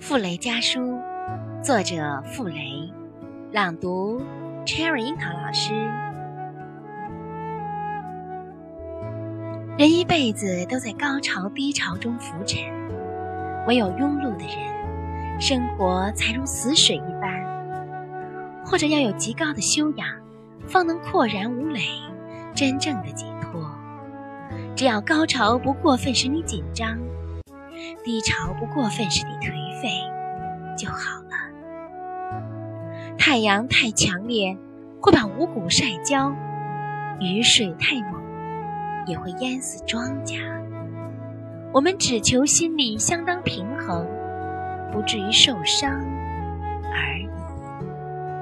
傅雷家书，作者傅雷，朗读 Cherry 樱桃老师。人一辈子都在高潮低潮中浮沉，唯有庸碌的人，生活才如死水一般。或者要有极高的修养，方能阔然无累，真正的解脱。只要高潮不过分使你紧张。低潮不过分是你颓废就好了。太阳太强烈会把五谷晒焦，雨水太猛也会淹死庄稼。我们只求心里相当平衡，不至于受伤。